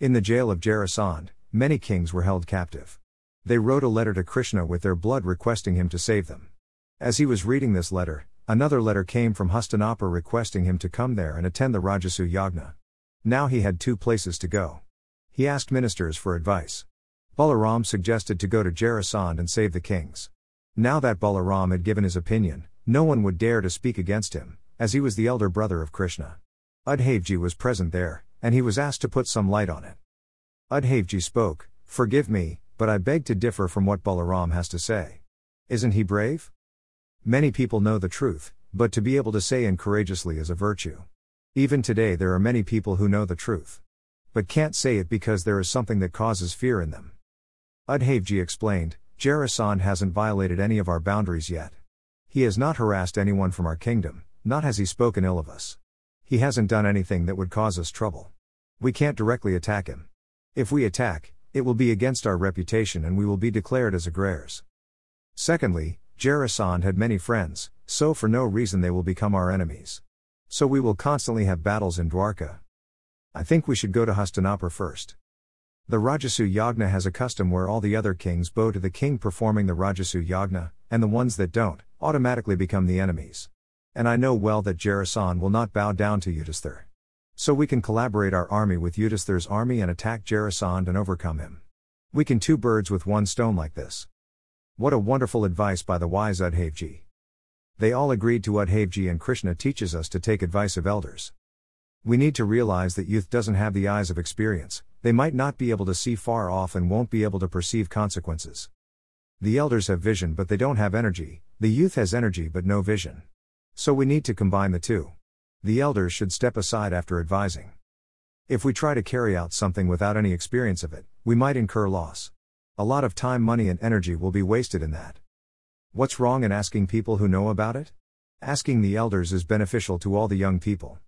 In the jail of Jarasandh, many kings were held captive. They wrote a letter to Krishna with their blood requesting him to save them. As he was reading this letter, another letter came from Hastinapur requesting him to come there and attend the Rajasuya Yagna. Now he had two places to go. He asked ministers for advice. Balaram suggested to go to Jarasandh and save the kings. Now that Balaram had given his opinion, no one would dare to speak against him, as he was the elder brother of Krishna. Udhavji was present there, and he was asked to put some light on it. Udhavji spoke, Forgive me, but I beg to differ from what Balaram has to say. Isn't he brave? Many people know the truth, but to be able to say and courageously is a virtue. Even today, there are many people who know the truth. But can't say it because there is something that causes fear in them. Udhavji explained, Jarasandh hasn't violated any of our boundaries yet. He has not harassed anyone from our kingdom, not has he spoken ill of us. He hasn't done anything that would cause us trouble. We can't directly attack him. If we attack, it will be against our reputation and we will be declared as aggressors. Secondly, Jarasandh had many friends, so for no reason they will become our enemies. So we will constantly have battles in Dwarka. I think we should go to Hastinapur first. The Rajasuya Yagna has a custom where all the other kings bow to the king performing the Rajasuya Yagna, and the ones that don't, automatically become the enemies. And I know well that Jarasandh will not bow down to Yudhisthira. So we can collaborate our army with Yudhisthira's army and attack Jarasandh and overcome him. We can two birds with one stone like this. What a wonderful advice by the wise Udhavji. They all agreed to Udhavji and Krishna teaches us to take advice of elders. We need to realize that youth doesn't have the eyes of experience, they might not be able to see far off and won't be able to perceive consequences. The elders have vision but they don't have energy, the youth has energy but no vision. So we need to combine the two. The elders should step aside after advising. If we try to carry out something without any experience of it, we might incur loss. A lot of time, money, and energy will be wasted in that. What's wrong in asking people who know about it? Asking the elders is beneficial to all the young people.